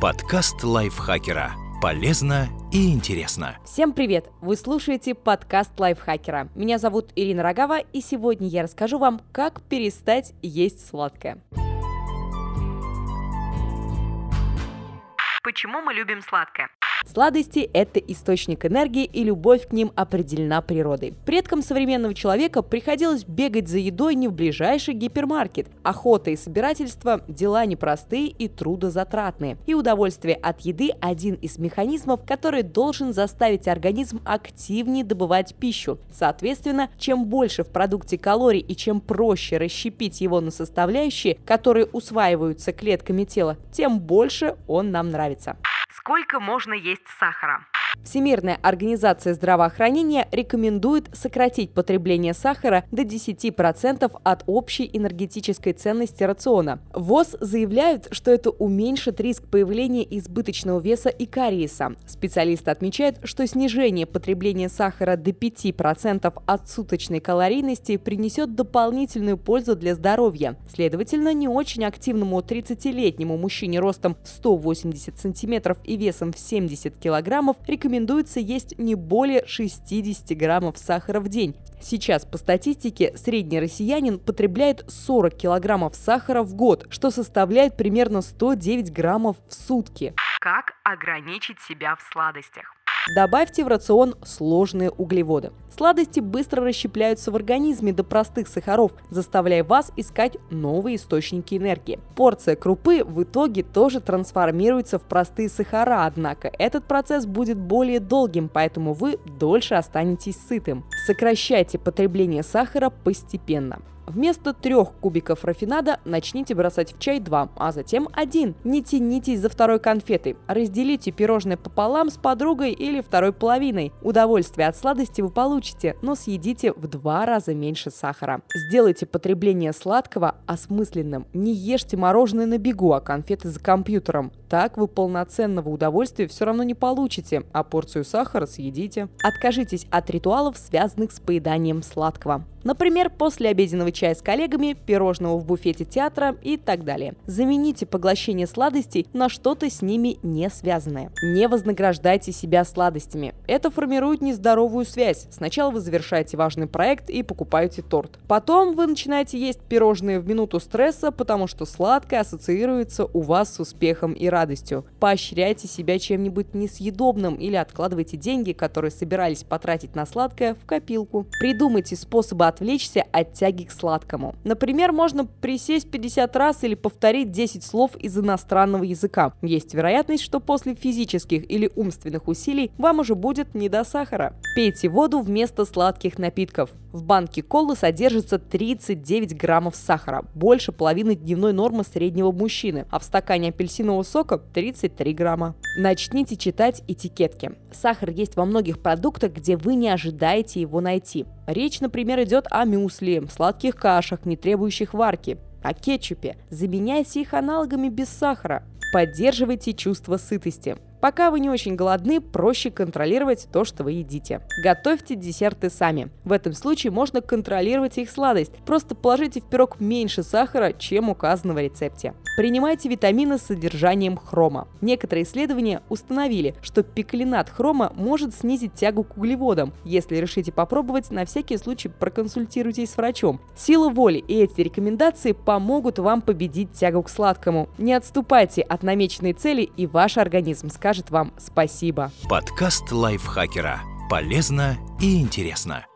Подкаст лайфхакера. Полезно и интересно. Всем привет! Вы слушаете подкаст лайфхакера. Меня зовут Ирина Рогава, и сегодня я расскажу вам, как перестать есть сладкое. Почему мы любим сладкое? Сладости – это источник энергии, и любовь к ним определена природой. Предкам современного человека приходилось бегать за едой не в ближайший гипермаркет. Охота и собирательство – дела непростые и трудозатратные. И удовольствие от еды – один из механизмов, который должен заставить организм активнее добывать пищу. Соответственно, чем больше в продукте калорий и чем проще расщепить его на составляющие, которые усваиваются клетками тела, тем больше он нам нравится. Сколько можно есть сахара? Всемирная организация здравоохранения рекомендует сократить потребление сахара до 10% от общей энергетической ценности рациона. ВОЗ заявляют, что это уменьшит риск появления избыточного веса и кариеса. Специалисты отмечают, что снижение потребления сахара до 5% от суточной калорийности принесет дополнительную пользу для здоровья. Следовательно, не очень активному 30-летнему мужчине ростом 180 см и весом в 70 кг рекомендуется есть не более 60 граммов сахара в день. Сейчас по статистике средний россиянин потребляет 40 килограммов сахара в год, что составляет примерно 109 граммов в сутки. Как ограничить себя в сладостях? Добавьте в рацион сложные углеводы. Сладости быстро расщепляются в организме до простых сахаров, заставляя вас искать новые источники энергии. Порция крупы в итоге тоже трансформируется в простые сахара, однако этот процесс будет более долгим, поэтому вы дольше останетесь сытым. Сокращайте потребление сахара постепенно. Вместо трех кубиков рафинада начните бросать в чай два, а затем один. Не тянитесь за второй конфетой. Разделите пирожное пополам с подругой или второй половиной. Удовольствие от сладости вы получите, но съедите в два раза меньше сахара. Сделайте потребление сладкого осмысленным. Не ешьте мороженое на бегу, а конфеты за компьютером. Так вы полноценного удовольствия все равно не получите, а порцию сахара съедите. Откажитесь от ритуалов, связанных с поеданием сладкого. Например, после обеденного чая с коллегами, пирожного в буфете театра и так далее. Замените поглощение сладостей на что-то с ними не связанное. Не вознаграждайте себя сладостями. Это формирует нездоровую связь. Сначала вы завершаете важный проект и покупаете торт. Потом вы начинаете есть пирожные в минуту стресса, потому что сладкое ассоциируется у вас с успехом и радостью. Поощряйте себя чем-нибудь несъедобным или откладывайте деньги, которые собирались потратить на сладкое, в копилку. Придумайте способы отвлечься от тяги к сладкому. Например, можно присесть 50 раз или повторить 10 слов из иностранного языка. Есть вероятность, что после физических или умственных усилий вам уже будет не до сахара. Пейте воду вместо сладких напитков. В банке колы содержится 39 граммов сахара, больше половины дневной нормы среднего мужчины, а в стакане апельсинового сока 33 грамма. Начните читать этикетки. Сахар есть во многих продуктах, где вы не ожидаете его найти. Речь, например, идет о мюсли, сладких кашах, не требующих варки, о кетчупе. Заменяйте их аналогами без сахара. Поддерживайте чувство сытости. Пока вы не очень голодны, проще контролировать то, что вы едите. Готовьте десерты сами. В этом случае можно контролировать их сладость. Просто положите в пирог меньше сахара, чем указано в рецепте. Принимайте витамины с содержанием хрома. Некоторые исследования установили, что пиклинат хрома может снизить тягу к углеводам. Если решите попробовать, на всякий случай проконсультируйтесь с врачом. Сила воли и эти рекомендации помогут вам победить тягу к сладкому. Не отступайте от намеченной цели, и ваш организм скажет скажет вам спасибо. Подкаст лайфхакера. Полезно и интересно.